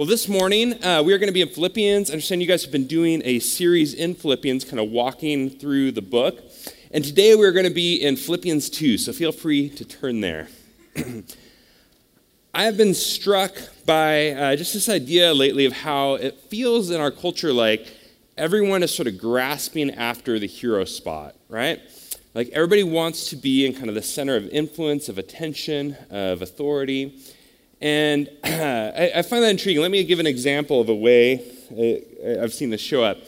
Well, this morning uh, we are going to be in Philippians. I understand you guys have been doing a series in Philippians, kind of walking through the book. And today we're going to be in Philippians 2, so feel free to turn there. I have been struck by uh, just this idea lately of how it feels in our culture like everyone is sort of grasping after the hero spot, right? Like everybody wants to be in kind of the center of influence, of attention, of authority. And I, I, find that intriguing. Let me give an example of a way uh, I've seen this show up.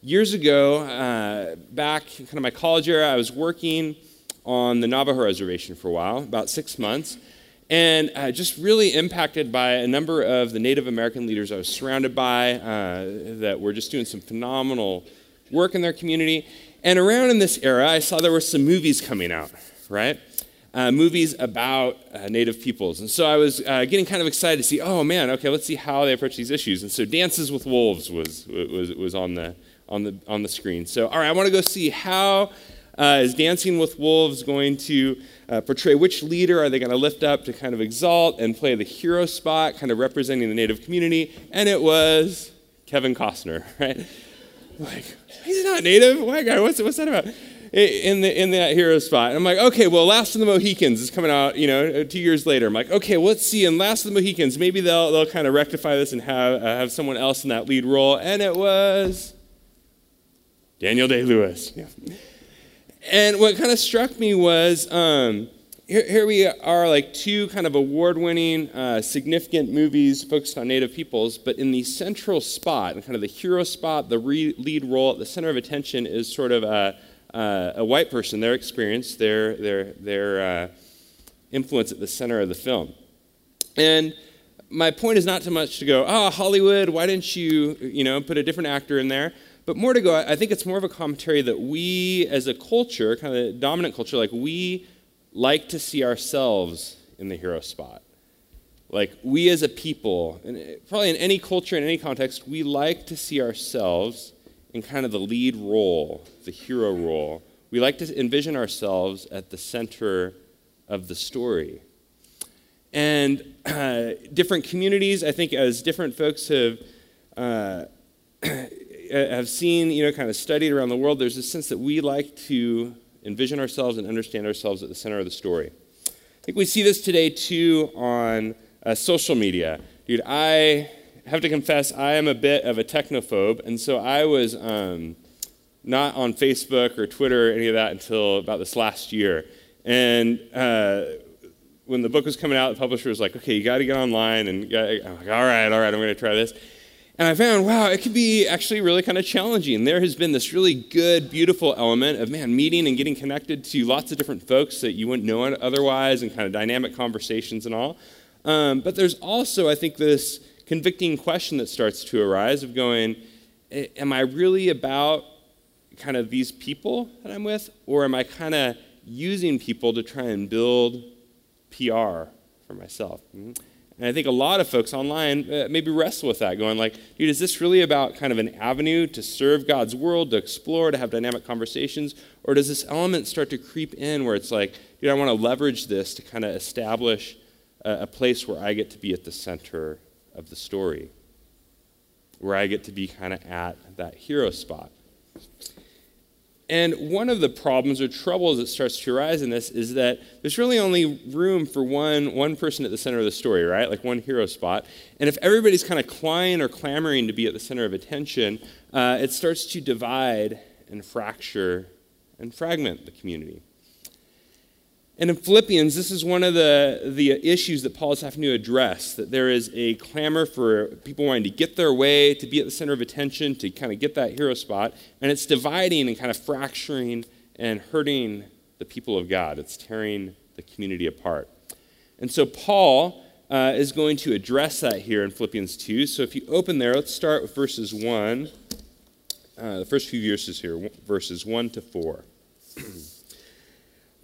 Years ago, uh, back in kind of my college era, I was working on the Navajo reservation for a while, about six months, and uh, just really impacted by a number of the Native American leaders I was surrounded by uh, that were just doing some phenomenal work in their community. And around in this era, I saw there were some movies coming out, right? Uh, movies about uh, Native peoples. And so I was uh, getting kind of excited to see, oh man, okay, let's see how they approach these issues. And so Dances with Wolves was, was, was on, the, on, the, on the screen. So, all right, I want to go see how uh, is Dancing with Wolves going to uh, portray which leader are they going to lift up to kind of exalt and play the hero spot, kind of representing the Native community? And it was Kevin Costner, right? Like, he's not native. White guy. What's, what's that about? In the in that hero spot, and I'm like, okay, well, Last of the Mohicans is coming out, you know, two years later. I'm like, okay, well, let's see. In Last of the Mohicans, maybe they'll they'll kind of rectify this and have uh, have someone else in that lead role. And it was Daniel Day Lewis. Yeah. And what kind of struck me was um, here, we are, like two kind of award winning, uh, significant movies focused on Native peoples, but in the central spot, and kind of the hero spot, the re- lead role at the center of attention is sort of a, uh, a white person, their experience, their, their, their uh, influence at the center of the film. And my point is not so much to go, oh, Hollywood, why didn't you, you know, put a different actor in there? But more to go, I think it's more of a commentary that we as a culture, kind of the dominant culture, like we like to see ourselves in the hero spot. Like, we as a people, and probably in any culture, in any context, we like to see ourselves in kind of the lead role, the hero role. We like to envision ourselves at the center of the story. And uh, different communities, I think, as different folks have. Uh, have seen, you know, kind of studied around the world, there's a sense that we like to envision ourselves and understand ourselves at the center of the story. I think we see this today too on uh, social media. Dude, I have to confess, I am a bit of a technophobe, and so I was um, not on Facebook or Twitter or any of that until about this last year. And uh, when the book was coming out, the publisher was like, okay, you got to get online. And I'm like, all right, all right, I'm going to try this. And I found, wow, it could be actually really kind of challenging. There has been this really good, beautiful element of, man, meeting and getting connected to lots of different folks that you wouldn't know otherwise and kind of dynamic conversations and all. Um, but there's also, I think, this convicting question that starts to arise of going, am I really about kind of these people that I'm with? Or am I kind of using people to try and build PR for myself? Mm-hmm. And I think a lot of folks online uh, maybe wrestle with that, going like, dude, is this really about kind of an avenue to serve God's world, to explore, to have dynamic conversations? Or does this element start to creep in where it's like, dude, I want to leverage this to kind of establish a, a place where I get to be at the center of the story, where I get to be kind of at that hero spot? And one of the problems or troubles that starts to arise in this is that there's really only room for one, one person at the center of the story, right? Like one hero spot. And if everybody's kind of clawing or clamoring to be at the center of attention, uh, it starts to divide and fracture and fragment the community. And in Philippians, this is one of the, the issues that Paul is having to address that there is a clamor for people wanting to get their way, to be at the center of attention, to kind of get that hero spot. And it's dividing and kind of fracturing and hurting the people of God, it's tearing the community apart. And so Paul uh, is going to address that here in Philippians 2. So if you open there, let's start with verses 1, uh, the first few verses here, verses 1 to 4.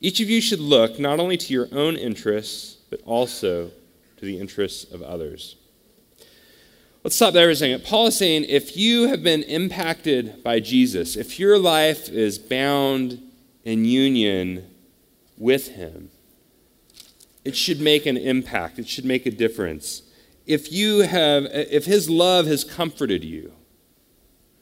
Each of you should look not only to your own interests, but also to the interests of others. Let's stop there for a second. Paul is saying if you have been impacted by Jesus, if your life is bound in union with him, it should make an impact. It should make a difference. If you have if his love has comforted you,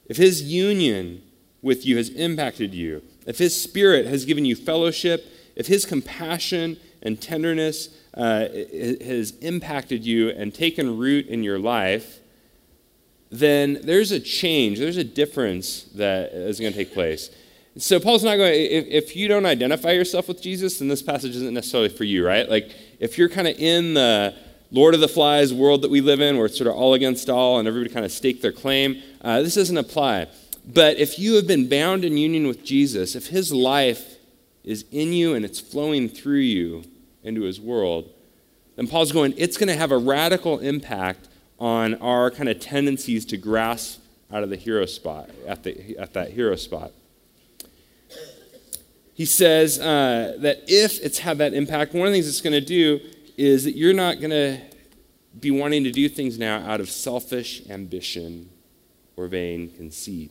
if his union with you has impacted you, if his spirit has given you fellowship, if his compassion and tenderness uh, has impacted you and taken root in your life, then there's a change, there's a difference that is going to take place. So Paul's not going. If, if you don't identify yourself with Jesus, then this passage isn't necessarily for you, right? Like if you're kind of in the Lord of the Flies world that we live in, where it's sort of all against all, and everybody kind of stake their claim, uh, this doesn't apply. But if you have been bound in union with Jesus, if His life is in you and it's flowing through you into His world, then Paul's going. It's going to have a radical impact on our kind of tendencies to grasp out of the hero spot at, the, at that hero spot he says uh, that if it's had that impact, one of the things it's going to do is that you're not going to be wanting to do things now out of selfish ambition or vain conceit.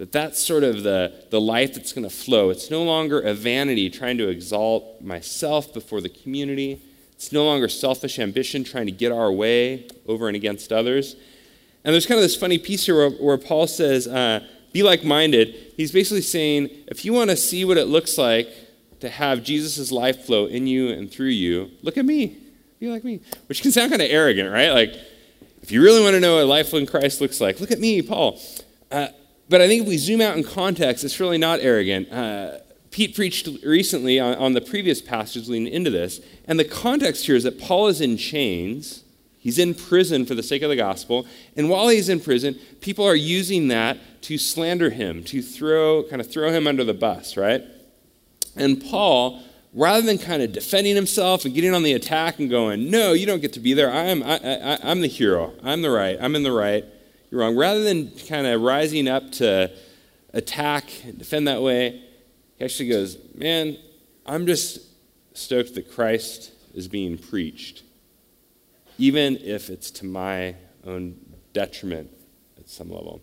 That that's sort of the, the life that's going to flow. It's no longer a vanity trying to exalt myself before the community. It's no longer selfish ambition trying to get our way over and against others. And there's kind of this funny piece here where, where Paul says, uh, be like minded, he's basically saying if you want to see what it looks like to have Jesus' life flow in you and through you, look at me. Be like me. Which can sound kind of arrogant, right? Like, if you really want to know what life in Christ looks like, look at me, Paul. Uh, but I think if we zoom out in context, it's really not arrogant. Uh, Pete preached recently on, on the previous passage leading into this, and the context here is that Paul is in chains. He's in prison for the sake of the gospel. And while he's in prison, people are using that to slander him, to throw, kind of throw him under the bus, right? And Paul, rather than kind of defending himself and getting on the attack and going, no, you don't get to be there. I'm, I, I, I'm the hero. I'm the right. I'm in the right. Wrong. Rather than kind of rising up to attack and defend that way, he actually goes, man, I'm just stoked that Christ is being preached even if it's to my own detriment at some level.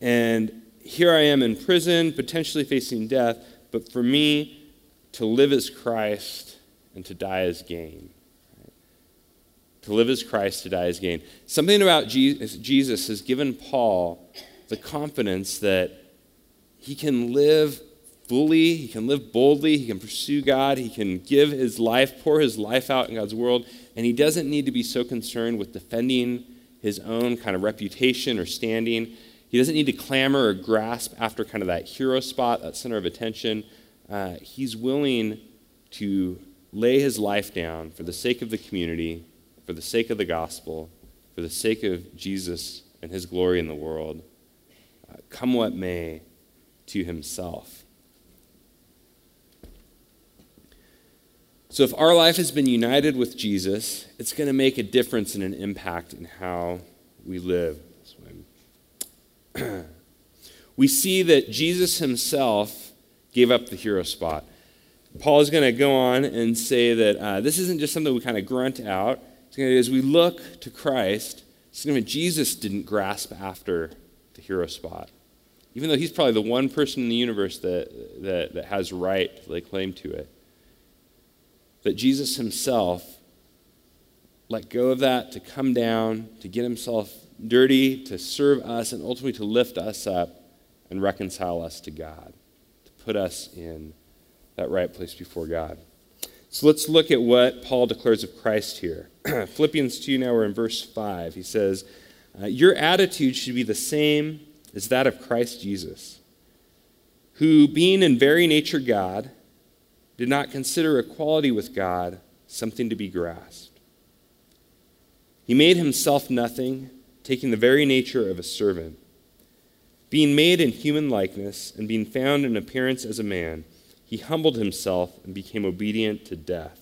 And here I am in prison, potentially facing death, but for me, to live as Christ and to die as gain. To live as Christ, to die as gain. Something about Jesus has given Paul the confidence that he can live fully, he can live boldly, he can pursue God, he can give his life, pour his life out in God's world, and he doesn't need to be so concerned with defending his own kind of reputation or standing. He doesn't need to clamor or grasp after kind of that hero spot, that center of attention. Uh, he's willing to lay his life down for the sake of the community, for the sake of the gospel, for the sake of Jesus and his glory in the world, uh, come what may, to himself. So, if our life has been united with Jesus, it's going to make a difference and an impact in how we live. we see that Jesus himself gave up the hero spot. Paul is going to go on and say that uh, this isn't just something we kind of grunt out. Gonna, as we look to Christ, Jesus didn't grasp after the hero spot. Even though he's probably the one person in the universe that, that, that has right to lay claim to it that Jesus himself let go of that to come down, to get himself dirty, to serve us, and ultimately to lift us up and reconcile us to God, to put us in that right place before God. So let's look at what Paul declares of Christ here. Philippians 2, now we're in verse 5. He says, uh, Your attitude should be the same as that of Christ Jesus, who, being in very nature God, did not consider equality with God something to be grasped. He made himself nothing, taking the very nature of a servant. Being made in human likeness and being found in appearance as a man, he humbled himself and became obedient to death,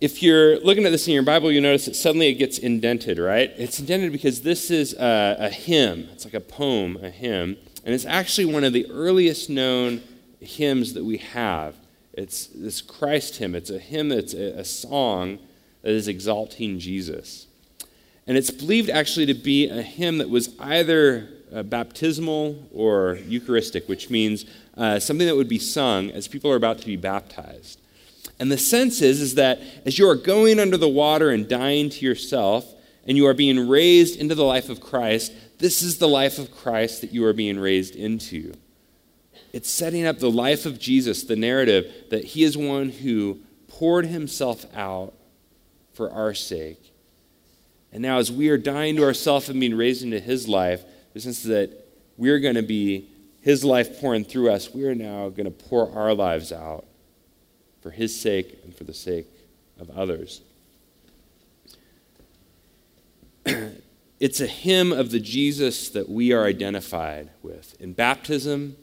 If you're looking at this in your Bible, you'll notice that suddenly it gets indented, right? It's indented because this is a, a hymn. It's like a poem, a hymn. And it's actually one of the earliest known hymns that we have. It's this Christ hymn. It's a hymn that's a, a song that is exalting Jesus. And it's believed actually to be a hymn that was either uh, baptismal or Eucharistic, which means uh, something that would be sung as people are about to be baptized. And the sense is, is that as you are going under the water and dying to yourself, and you are being raised into the life of Christ, this is the life of Christ that you are being raised into. It's setting up the life of Jesus, the narrative that he is one who poured himself out for our sake. And now, as we are dying to ourselves and being raised into his life, the sense that we're going to be his life pouring through us, we are now going to pour our lives out for his sake and for the sake of others. it's a hymn of the Jesus that we are identified with. In baptism,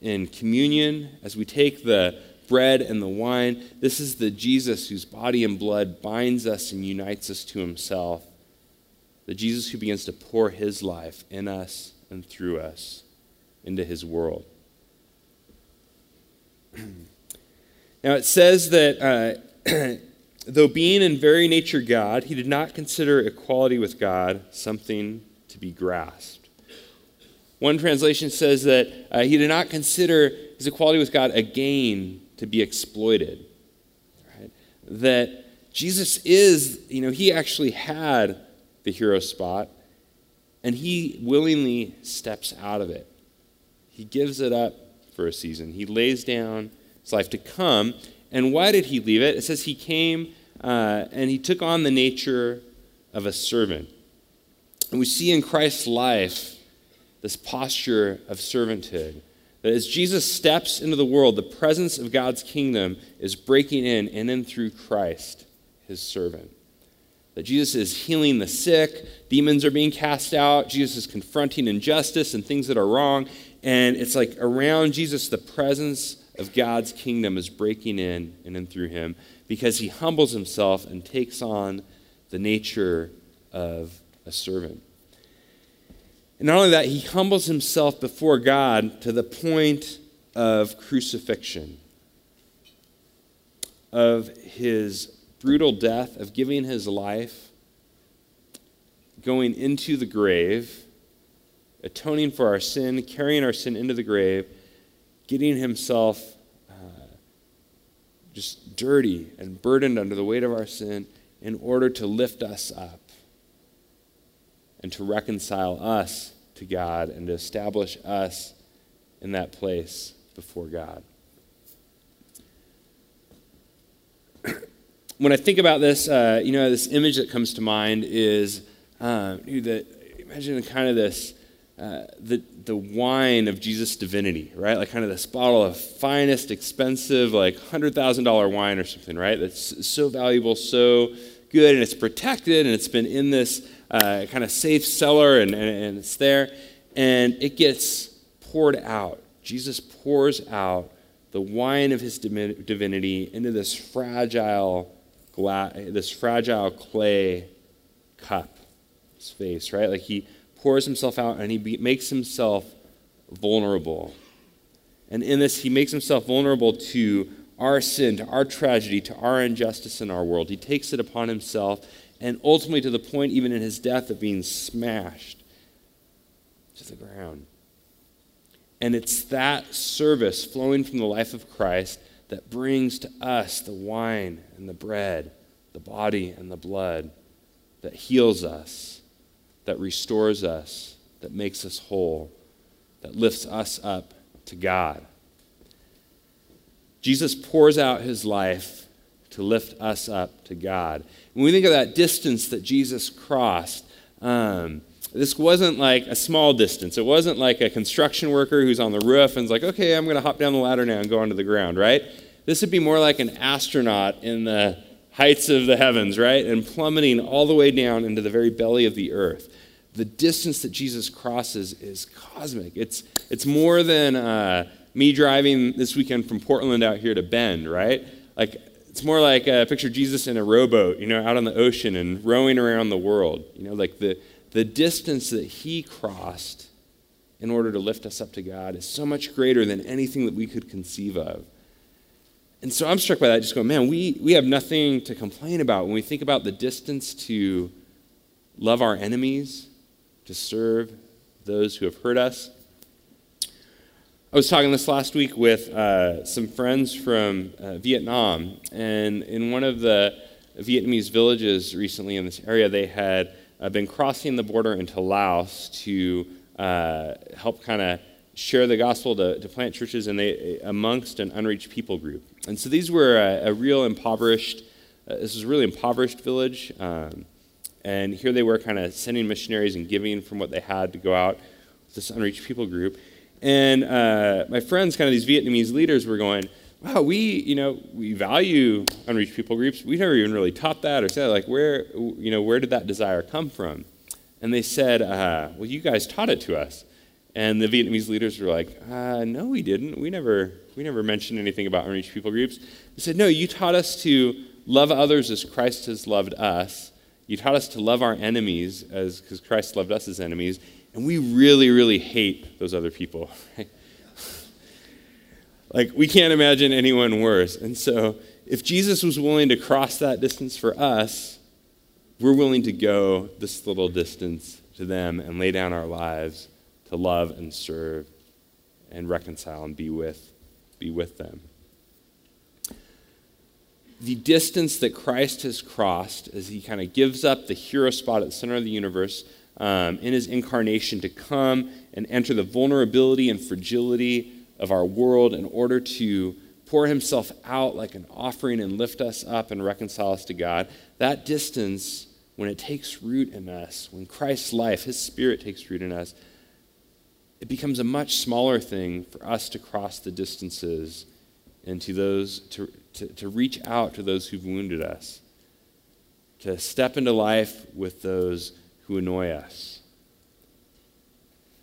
in communion, as we take the bread and the wine, this is the Jesus whose body and blood binds us and unites us to himself. The Jesus who begins to pour his life in us and through us into his world. now it says that uh, though being in very nature God, he did not consider equality with God something to be grasped. One translation says that uh, he did not consider his equality with God a gain to be exploited. Right? That Jesus is, you know, he actually had the hero spot, and he willingly steps out of it. He gives it up for a season. He lays down his life to come. And why did he leave it? It says he came uh, and he took on the nature of a servant. And we see in Christ's life this posture of servanthood. That as Jesus steps into the world, the presence of God's kingdom is breaking in in and through Christ, his servant. That Jesus is healing the sick, demons are being cast out, Jesus is confronting injustice and things that are wrong. And it's like around Jesus, the presence of God's kingdom is breaking in and in through him because he humbles himself and takes on the nature of a servant. And not only that, he humbles himself before God to the point of crucifixion, of his brutal death, of giving his life, going into the grave, atoning for our sin, carrying our sin into the grave, getting himself uh, just dirty and burdened under the weight of our sin in order to lift us up and to reconcile us to God and to establish us in that place before God. when I think about this, uh, you know, this image that comes to mind is uh, that imagine kind of this uh, the the wine of Jesus' divinity, right? Like kind of this bottle of finest, expensive, like hundred thousand dollar wine or something, right? That's so valuable, so good, and it's protected, and it's been in this uh, kind of safe cellar, and, and, and it's there, and it gets poured out. Jesus pours out the wine of his divinity into this fragile gla- this fragile clay cup, his face, right? Like he pours himself out and he be- makes himself vulnerable. And in this, he makes himself vulnerable to our sin, to our tragedy, to our injustice in our world. He takes it upon himself, and ultimately to the point, even in his death, of being smashed to the ground. And it's that service flowing from the life of Christ that brings to us the wine and the bread, the body and the blood, that heals us, that restores us, that makes us whole, that lifts us up to God. Jesus pours out his life to lift us up to God. When we think of that distance that Jesus crossed, um, this wasn't like a small distance. It wasn't like a construction worker who's on the roof and is like, okay, I'm going to hop down the ladder now and go onto the ground, right? This would be more like an astronaut in the heights of the heavens, right? And plummeting all the way down into the very belly of the earth. The distance that Jesus crosses is cosmic. It's, it's more than uh, me driving this weekend from Portland out here to Bend, right? Like, it's more like uh, picture Jesus in a rowboat, you know, out on the ocean and rowing around the world. You know, like the, the distance that he crossed in order to lift us up to God is so much greater than anything that we could conceive of. And so I'm struck by that, just going, man, we, we have nothing to complain about when we think about the distance to love our enemies, to serve those who have hurt us. I was talking this last week with uh, some friends from uh, Vietnam, and in one of the Vietnamese villages recently in this area, they had uh, been crossing the border into Laos to uh, help kind of share the gospel, to, to plant churches, and they amongst an unreached people group. And so these were a, a real impoverished. Uh, this was a really impoverished village, um, and here they were, kind of sending missionaries and giving from what they had to go out with this unreached people group. And uh, my friends, kind of these Vietnamese leaders, were going, "Wow, we, you know, we value unreached people groups. We never even really taught that or said like where, you know, where did that desire come from?" And they said, uh, "Well, you guys taught it to us." And the Vietnamese leaders were like, uh, no, we didn't. We never, we never mentioned anything about unreached people groups. They said, no, you taught us to love others as Christ has loved us. You taught us to love our enemies as because Christ loved us as enemies. And we really, really hate those other people. like, we can't imagine anyone worse. And so, if Jesus was willing to cross that distance for us, we're willing to go this little distance to them and lay down our lives to love and serve and reconcile and be with, be with them. The distance that Christ has crossed as he kind of gives up the hero spot at the center of the universe um, in his incarnation to come and enter the vulnerability and fragility of our world in order to pour himself out like an offering and lift us up and reconcile us to God, that distance, when it takes root in us, when Christ's life, his spirit takes root in us, it becomes a much smaller thing for us to cross the distances and to those to, to, to reach out to those who've wounded us, to step into life with those who annoy us,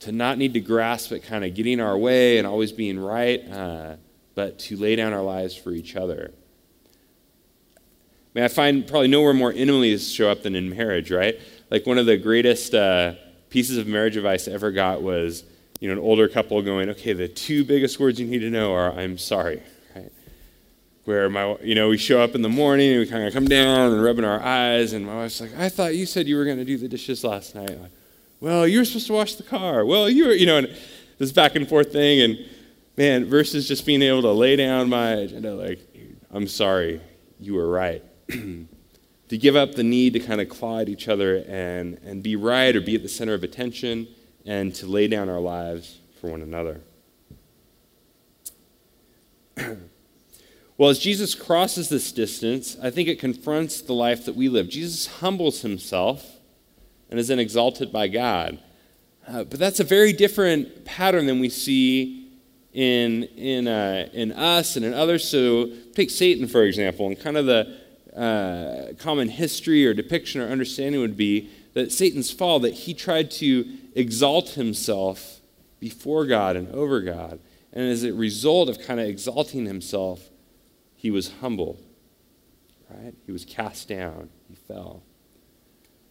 to not need to grasp at kind of getting our way and always being right, uh, but to lay down our lives for each other. I mean, I find probably nowhere more intimately show up than in marriage, right? Like one of the greatest uh, pieces of marriage advice I ever got was you know, an older couple going, okay, the two biggest words you need to know are "I'm sorry." Right? Where my, you know, we show up in the morning and we kind of come down and rubbing our eyes, and my wife's like, "I thought you said you were going to do the dishes last night." Like, well, you were supposed to wash the car. Well, you were, you know, and this back and forth thing, and man, versus just being able to lay down my agenda, like, I'm sorry, you were right. to give up the need to kind of claw at each other and, and be right or be at the center of attention and to lay down our lives for one another. well, as Jesus crosses this distance, I think it confronts the life that we live. Jesus humbles himself and is then exalted by God. Uh, but that's a very different pattern than we see in, in, uh, in us and in others. So, take Satan, for example, and kind of the uh, common history or depiction or understanding would be that Satan's fall, that he tried to exalt himself before God and over God. And as a result of kind of exalting himself, he was humbled, right? He was cast down, he fell.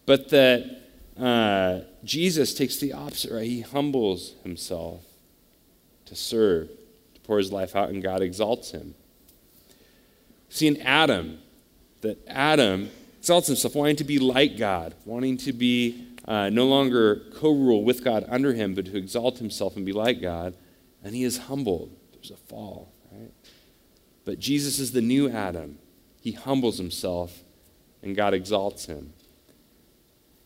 But that uh, Jesus takes the opposite, right? He humbles himself to serve, to pour his life out, and God exalts him. See, in Adam, that Adam exalts himself, wanting to be like God, wanting to be uh, no longer co rule with God under him, but to exalt himself and be like God. And he is humbled. There's a fall, right? But Jesus is the new Adam. He humbles himself, and God exalts him.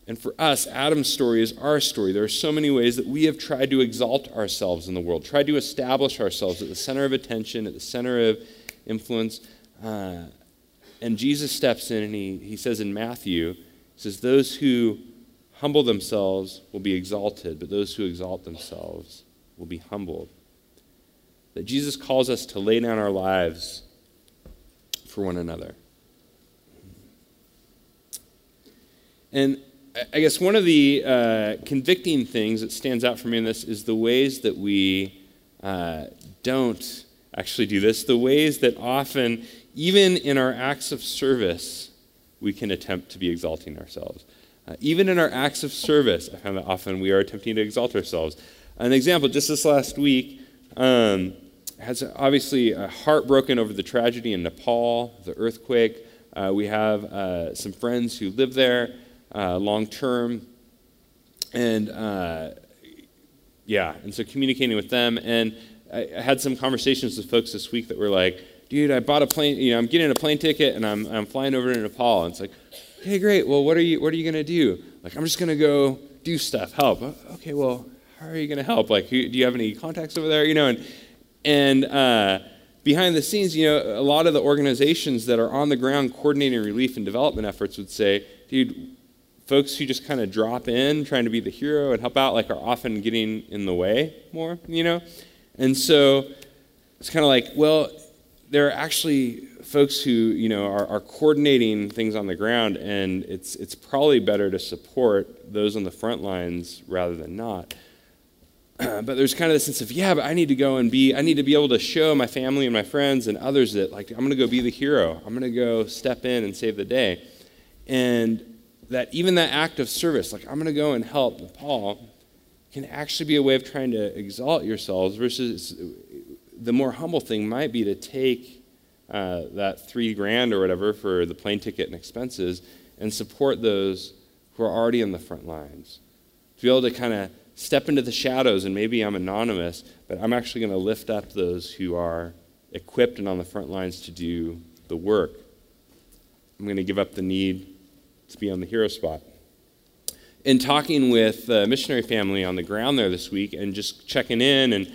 And for us, Adam's story is our story. There are so many ways that we have tried to exalt ourselves in the world, tried to establish ourselves at the center of attention, at the center of influence. Uh, and Jesus steps in and he, he says in Matthew, he says, Those who humble themselves will be exalted, but those who exalt themselves will be humbled. That Jesus calls us to lay down our lives for one another. And I guess one of the uh, convicting things that stands out for me in this is the ways that we uh, don't actually do this, the ways that often, even in our acts of service, we can attempt to be exalting ourselves. Uh, even in our acts of service, I find that often we are attempting to exalt ourselves. An example, just this last week, um, has obviously heartbroken over the tragedy in Nepal, the earthquake. Uh, we have uh, some friends who live there uh, long term. And uh, yeah, and so communicating with them. And I, I, had some conversations with folks this week that were like, dude, I bought a plane, you know, I'm getting a plane ticket and I'm, I'm flying over to Nepal. And it's like, okay, great. Well, what are you, what are you going to do? Like, I'm just going to go do stuff, help. Okay, well, how are you going to help? Like, do you have any contacts over there? You know, and, and, uh, behind the scenes, you know, a lot of the organizations that are on the ground coordinating relief and development efforts would say, dude, folks who just kind of drop in trying to be the hero and help out like are often getting in the way more you know and so it's kind of like well there are actually folks who you know are, are coordinating things on the ground and it's it's probably better to support those on the front lines rather than not. But there's kind of this sense of yeah but i need to go and be i need to be able to show my family and my friends and others that like i'm going to go be the hero. I'm going to go step in and save the day. And that even that act of service, like I'm going to go and help Paul, can actually be a way of trying to exalt yourselves versus the more humble thing might be to take uh, that three grand or whatever for the plane ticket and expenses and support those who are already in the front lines. To be able to kind of step into the shadows and maybe I'm anonymous, but I'm actually going to lift up those who are equipped and on the front lines to do the work. I'm going to give up the need to be on the hero spot. In talking with the missionary family on the ground there this week and just checking in and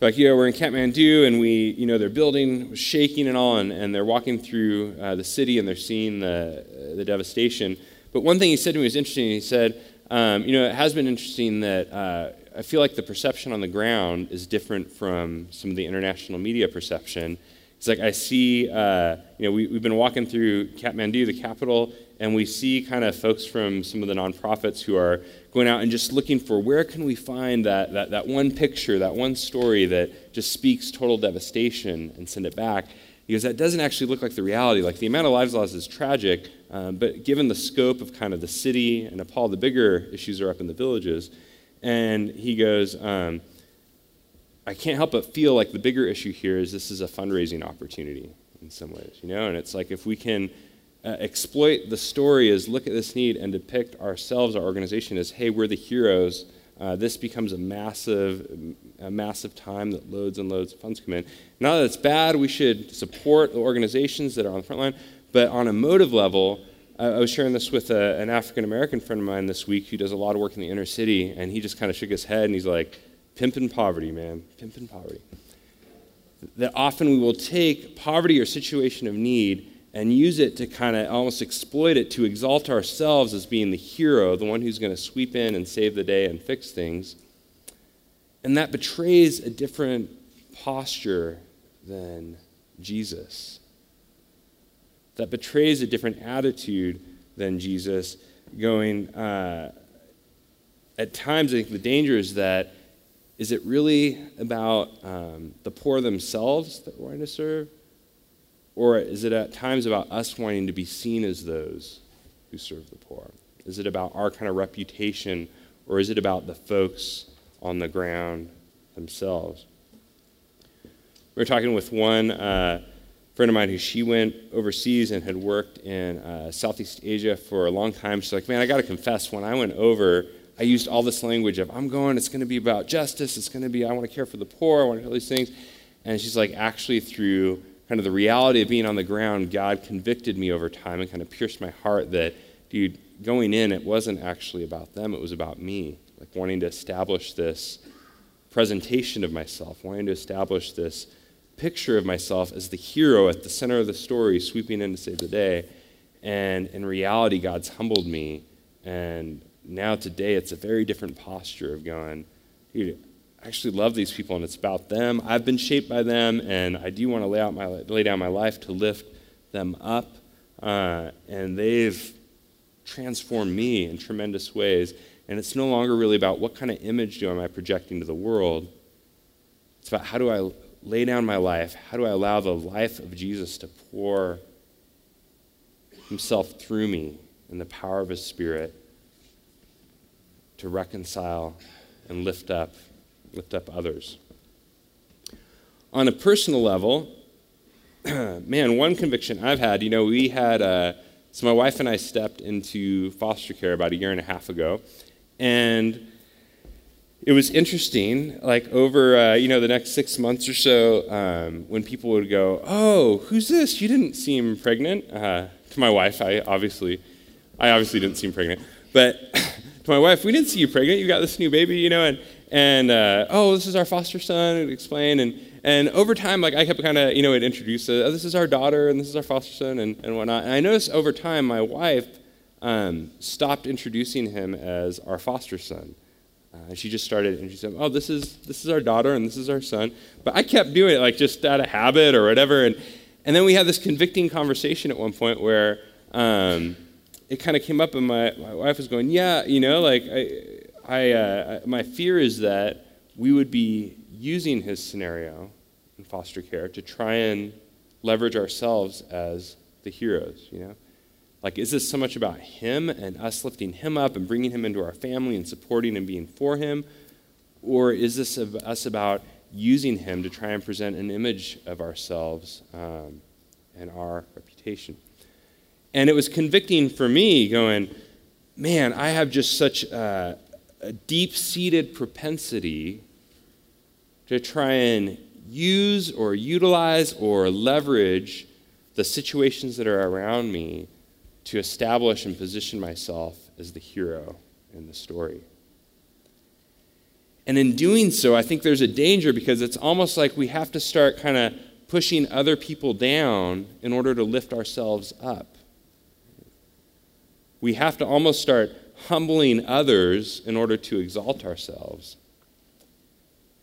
like, you know, we're in Kathmandu and we, you know, their building shaking and all, and, and they're walking through uh, the city and they're seeing the, uh, the devastation. But one thing he said to me was interesting. He said, um, you know, it has been interesting that uh, I feel like the perception on the ground is different from some of the international media perception. It's like I see, uh, you know, we, we've been walking through Kathmandu, the capital, and we see kind of folks from some of the nonprofits who are going out and just looking for where can we find that, that, that one picture, that one story that just speaks total devastation and send it back. Because that doesn't actually look like the reality. Like the amount of lives lost is tragic, um, but given the scope of kind of the city and Nepal, the bigger issues are up in the villages. And he goes, um, I can't help but feel like the bigger issue here is this is a fundraising opportunity in some ways, you know? And it's like if we can uh, exploit the story is look at this need and depict ourselves, our organization, as hey, we're the heroes. Uh, this becomes a massive, a massive time that loads and loads of funds come in. Not that it's bad, we should support the organizations that are on the front line, but on a motive level, I was sharing this with a, an African American friend of mine this week who does a lot of work in the inner city, and he just kind of shook his head and he's like, pimping poverty, man, pimping poverty. That often we will take poverty or situation of need and use it to kind of almost exploit it to exalt ourselves as being the hero, the one who's going to sweep in and save the day and fix things. And that betrays a different posture than Jesus. That betrays a different attitude than Jesus, going, uh, at times, I think the danger is that is it really about um, the poor themselves that we're wanting to serve? Or is it at times about us wanting to be seen as those who serve the poor? Is it about our kind of reputation, or is it about the folks on the ground themselves? We were talking with one uh, friend of mine who she went overseas and had worked in uh, Southeast Asia for a long time. She's like, man, I got to confess, when I went over, I used all this language of, I'm going, it's going to be about justice, it's going to be, I want to care for the poor, I want to do all these things. And she's like, actually, through kind of the reality of being on the ground, God convicted me over time and kind of pierced my heart that, dude, going in, it wasn't actually about them, it was about me. Like wanting to establish this presentation of myself, wanting to establish this picture of myself as the hero at the center of the story, sweeping in to save the day. And in reality, God's humbled me. And now today it's a very different posture of going, dude, I actually love these people and it's about them. I've been shaped by them and I do want to lay, out my, lay down my life to lift them up. Uh, and they've transformed me in tremendous ways. And it's no longer really about what kind of image do am I projecting to the world. It's about how do I lay down my life? How do I allow the life of Jesus to pour himself through me in the power of his spirit to reconcile and lift up lift up others. On a personal level, man, one conviction I've had, you know, we had, uh, so my wife and I stepped into foster care about a year and a half ago, and it was interesting, like over, uh, you know, the next six months or so, um, when people would go, oh, who's this? You didn't seem pregnant. Uh, to my wife, I obviously, I obviously didn't seem pregnant, but to my wife, we didn't see you pregnant. You got this new baby, you know, and, and uh, oh, this is our foster son, and explain. And, and over time, like I kept kind of, you know, it introduced, oh, this is our daughter, and this is our foster son, and, and whatnot. And I noticed over time, my wife um, stopped introducing him as our foster son. Uh, she just started and she said, oh, this is, this is our daughter, and this is our son. But I kept doing it, like just out of habit or whatever. And, and then we had this convicting conversation at one point where um, it kind of came up, and my, my wife was going, yeah, you know, like, I, I, uh, my fear is that we would be using his scenario in foster care to try and leverage ourselves as the heroes, you know? Like, is this so much about him and us lifting him up and bringing him into our family and supporting and being for him? Or is this us about using him to try and present an image of ourselves um, and our reputation? And it was convicting for me going, man, I have just such a, a deep seated propensity to try and use or utilize or leverage the situations that are around me to establish and position myself as the hero in the story. And in doing so, I think there's a danger because it's almost like we have to start kind of pushing other people down in order to lift ourselves up. We have to almost start humbling others in order to exalt ourselves.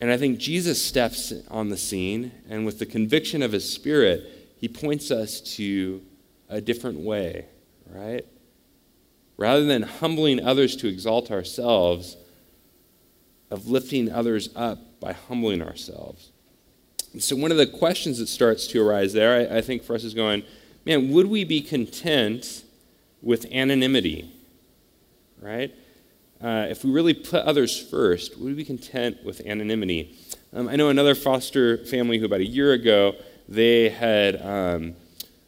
And I think Jesus steps on the scene, and with the conviction of his spirit, he points us to a different way, right? Rather than humbling others to exalt ourselves, of lifting others up by humbling ourselves. And so, one of the questions that starts to arise there, I, I think, for us is going, man, would we be content with anonymity? Right? Uh, if we really put others first, would we be content with anonymity? Um, I know another foster family who about a year ago, they had, um,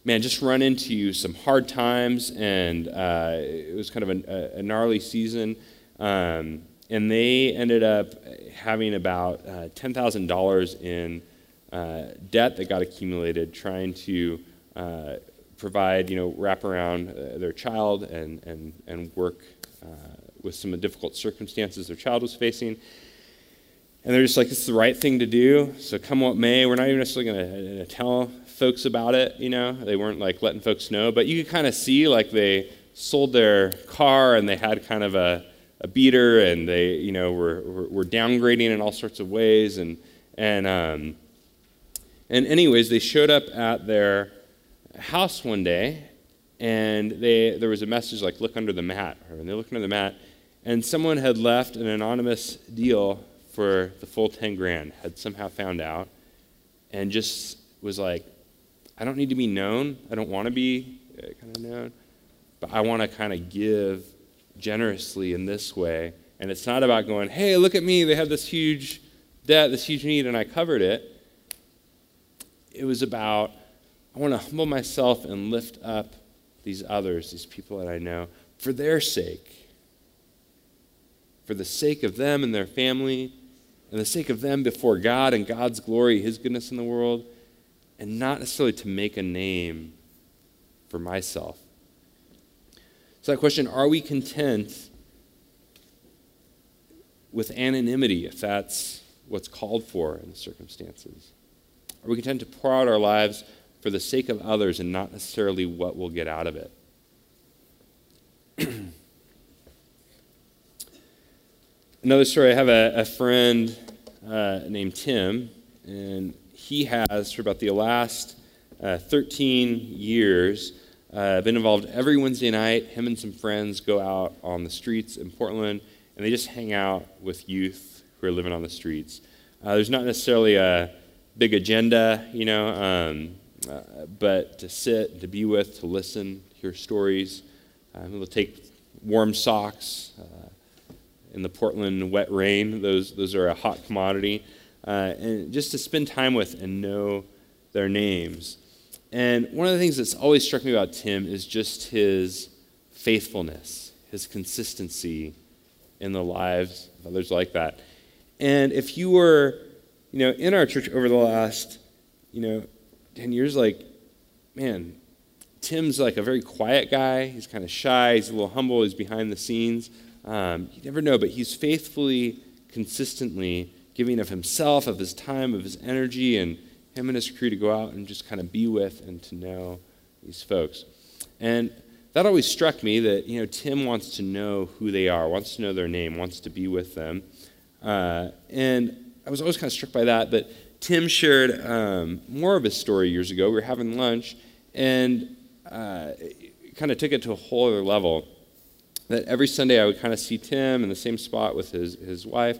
man, just run into some hard times, and uh, it was kind of a, a gnarly season. Um, and they ended up having about uh, $10,000 in uh, debt that got accumulated trying to uh, provide, you know, wrap around uh, their child and, and, and work with some difficult circumstances their child was facing. And they're just like, is the right thing to do. So come what may, we're not even necessarily going to tell folks about it. You know, they weren't like letting folks know, but you could kind of see like they sold their car and they had kind of a, a beater and they, you know, were, were, were downgrading in all sorts of ways. And, and, um, and anyways, they showed up at their house one day and they, there was a message like, look under the mat. And they looked under the mat, and someone had left an anonymous deal for the full 10 grand, had somehow found out, and just was like, I don't need to be known. I don't want to be uh, kind of known, but I want to kind of give generously in this way. And it's not about going, hey, look at me. They have this huge debt, this huge need, and I covered it. It was about, I want to humble myself and lift up these others, these people that I know, for their sake. For the sake of them and their family, and the sake of them before God and God's glory, His goodness in the world, and not necessarily to make a name for myself. So, that question are we content with anonymity if that's what's called for in the circumstances? Are we content to pour out our lives for the sake of others and not necessarily what we'll get out of it. Another story I have a, a friend uh, named Tim, and he has, for about the last uh, 13 years, uh, been involved every Wednesday night. Him and some friends go out on the streets in Portland, and they just hang out with youth who are living on the streets. Uh, there's not necessarily a big agenda, you know, um, uh, but to sit, to be with, to listen, hear stories. Um, they'll take warm socks uh, in the Portland wet rain. Those, those are a hot commodity. Uh, and just to spend time with and know their names. And one of the things that's always struck me about Tim is just his faithfulness, his consistency in the lives of others like that. And if you were, you know, in our church over the last, you know, 10 years, like, man, Tim's like a very quiet guy. He's kind of shy. He's a little humble. He's behind the scenes. Um, you never know, but he's faithfully, consistently giving of himself, of his time, of his energy, and him and his crew to go out and just kind of be with and to know these folks. And that always struck me that, you know, Tim wants to know who they are, wants to know their name, wants to be with them. Uh, and I was always kind of struck by that. But Tim shared um, more of his story years ago. We were having lunch, and uh, kind of took it to a whole other level. That every Sunday I would kind of see Tim in the same spot with his, his wife,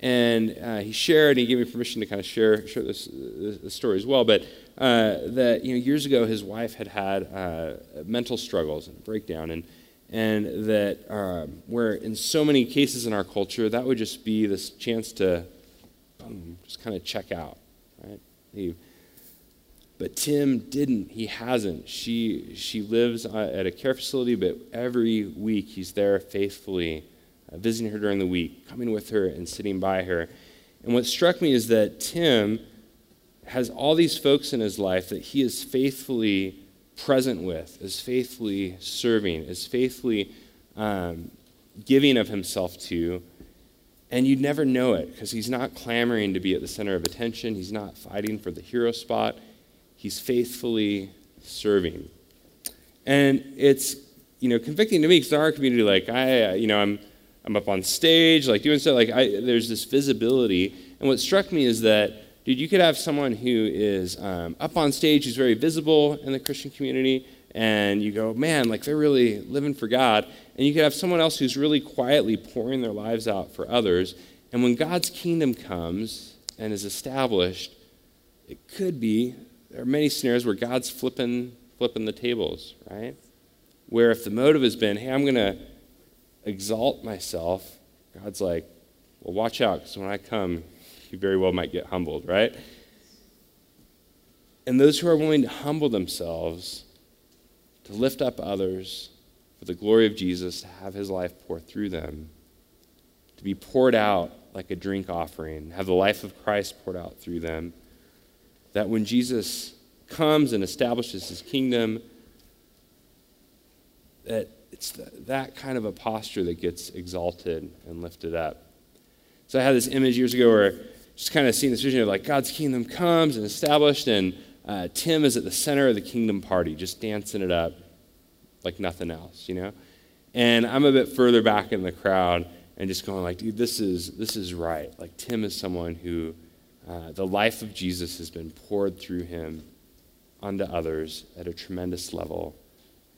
and uh, he shared, and he gave me permission to kind of share, share this, this story as well. But uh, that you know, years ago, his wife had had uh, mental struggles and a breakdown, and and that um, where in so many cases in our culture, that would just be this chance to just kind of check out, But Tim didn't. He hasn't. She, she lives uh, at a care facility, but every week he's there faithfully, uh, visiting her during the week, coming with her and sitting by her. And what struck me is that Tim has all these folks in his life that he is faithfully present with, is faithfully serving, is faithfully um, giving of himself to. And you'd never know it because he's not clamoring to be at the center of attention. He's not fighting for the hero spot he's faithfully serving. And it's, you know, convicting to me because in our community, like, I, you know, I'm, I'm up on stage, like, doing stuff, like, I, there's this visibility. And what struck me is that, dude, you could have someone who is um, up on stage who's very visible in the Christian community, and you go, man, like, they're really living for God. And you could have someone else who's really quietly pouring their lives out for others. And when God's kingdom comes and is established, it could be there are many scenarios where God's flipping, flipping the tables, right? Where if the motive has been, hey, I'm going to exalt myself, God's like, well, watch out, because when I come, you very well might get humbled, right? And those who are willing to humble themselves, to lift up others for the glory of Jesus, to have his life pour through them, to be poured out like a drink offering, have the life of Christ poured out through them, that when Jesus comes and establishes his kingdom, that it's that kind of a posture that gets exalted and lifted up. So I had this image years ago where just kind of seeing this vision of like God's kingdom comes and established, and uh, Tim is at the center of the kingdom party, just dancing it up like nothing else, you know? And I'm a bit further back in the crowd and just going like, dude, this is this is right. Like Tim is someone who uh, the life of Jesus has been poured through him onto others at a tremendous level.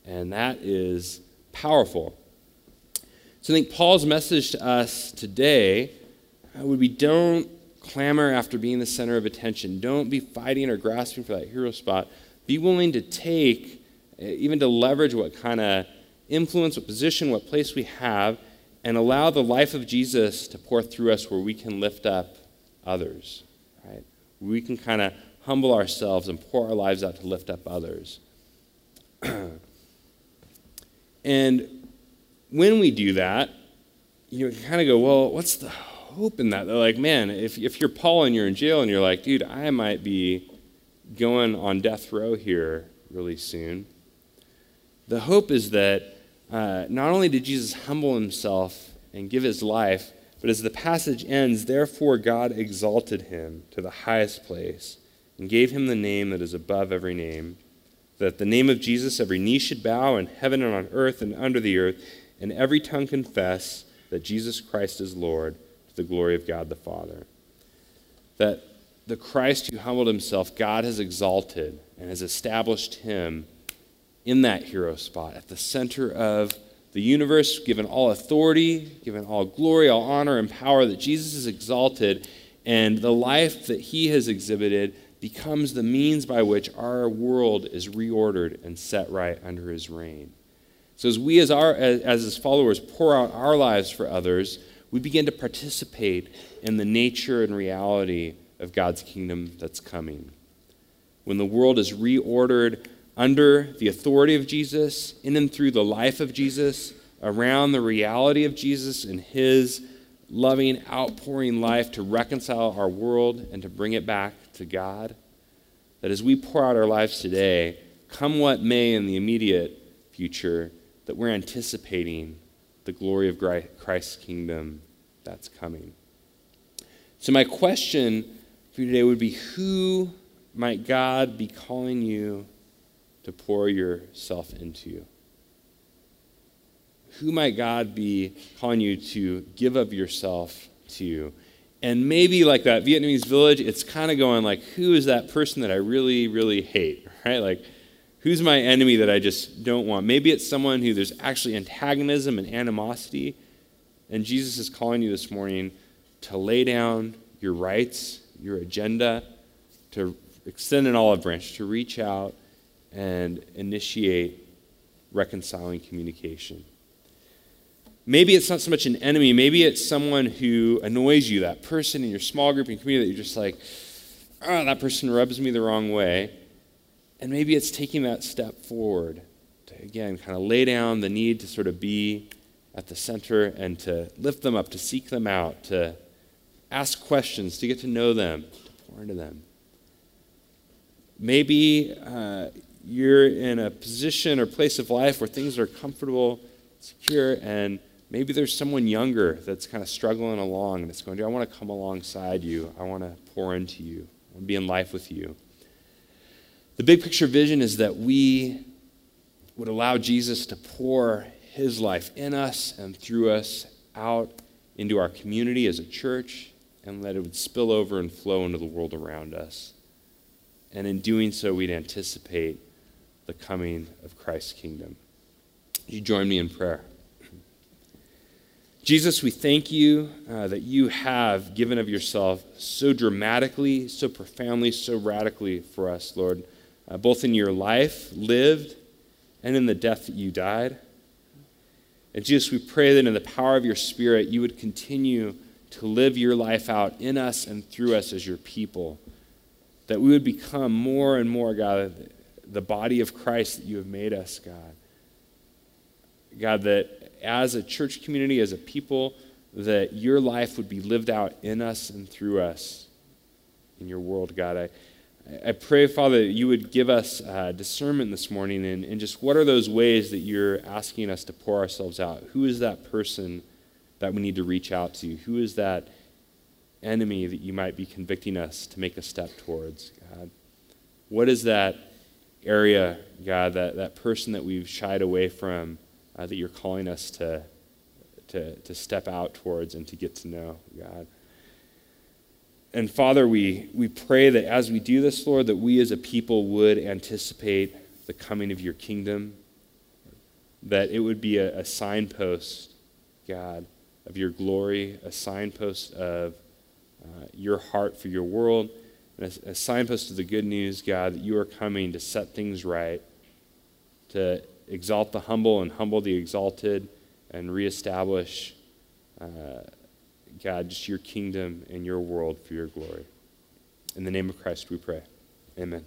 And that is powerful. So I think Paul's message to us today uh, would be don't clamor after being the center of attention. Don't be fighting or grasping for that hero spot. Be willing to take, uh, even to leverage what kind of influence, what position, what place we have, and allow the life of Jesus to pour through us where we can lift up others right? We can kind of humble ourselves and pour our lives out to lift up others. and when we do that, you kind of go, well, what's the hope in that? They're like, man, if, if you're Paul and you're in jail and you're like, dude, I might be going on death row here really soon. The hope is that uh, not only did Jesus humble himself and give his life, but as the passage ends, therefore God exalted him to the highest place and gave him the name that is above every name, that the name of Jesus every knee should bow in heaven and on earth and under the earth, and every tongue confess that Jesus Christ is Lord to the glory of God the Father. That the Christ who humbled himself, God has exalted and has established him in that hero spot at the center of the universe, given all authority, given all glory, all honor, and power, that Jesus is exalted, and the life that he has exhibited becomes the means by which our world is reordered and set right under his reign. So as we as our as his followers pour out our lives for others, we begin to participate in the nature and reality of God's kingdom that's coming. When the world is reordered under the authority of Jesus, in and through the life of Jesus, around the reality of Jesus and his loving, outpouring life to reconcile our world and to bring it back to God. That as we pour out our lives today, come what may in the immediate future, that we're anticipating the glory of Christ's kingdom that's coming. So, my question for you today would be who might God be calling you to pour yourself into? Who might God be calling you to give of yourself to? And maybe like that Vietnamese village, it's kind of going like, who is that person that I really, really hate, right? Like, who's my enemy that I just don't want? Maybe it's someone who there's actually antagonism and animosity. And Jesus is calling you this morning to lay down your rights, your agenda, to extend an olive branch, to reach out and initiate reconciling communication. Maybe it's not so much an enemy, maybe it's someone who annoys you, that person in your small group and community that you're just like, oh, that person rubs me the wrong way. And maybe it's taking that step forward to, again, kind of lay down the need to sort of be at the center and to lift them up, to seek them out, to ask questions, to get to know them, to pour into them. Maybe uh, you're in a position or place of life where things are comfortable, secure, and maybe there's someone younger that's kind of struggling along and it's going, I want to come alongside you. I want to pour into you. I want to be in life with you. The big picture vision is that we would allow Jesus to pour his life in us and through us out into our community as a church and that it would spill over and flow into the world around us. And in doing so, we'd anticipate the coming of Christ's kingdom. You join me in prayer. Jesus, we thank you uh, that you have given of yourself so dramatically, so profoundly, so radically for us, Lord, uh, both in your life lived and in the death that you died. And Jesus, we pray that in the power of your Spirit, you would continue to live your life out in us and through us as your people. That we would become more and more, God, the body of Christ that you have made us, God. God, that as a church community, as a people, that your life would be lived out in us and through us in your world, God. I, I pray, Father, that you would give us uh, discernment this morning and, and just what are those ways that you're asking us to pour ourselves out? Who is that person that we need to reach out to? Who is that enemy that you might be convicting us to make a step towards, God? What is that area, God, that, that person that we've shied away from uh, that you're calling us to, to, to step out towards and to get to know, God? And Father, we, we pray that as we do this, Lord, that we as a people would anticipate the coming of your kingdom, that it would be a, a signpost, God, of your glory, a signpost of uh, your heart for your world, and a, a signpost of the good news, God, that you are coming to set things right, to exalt the humble and humble the exalted, and reestablish, uh, God, just your kingdom and your world for your glory. In the name of Christ we pray. Amen.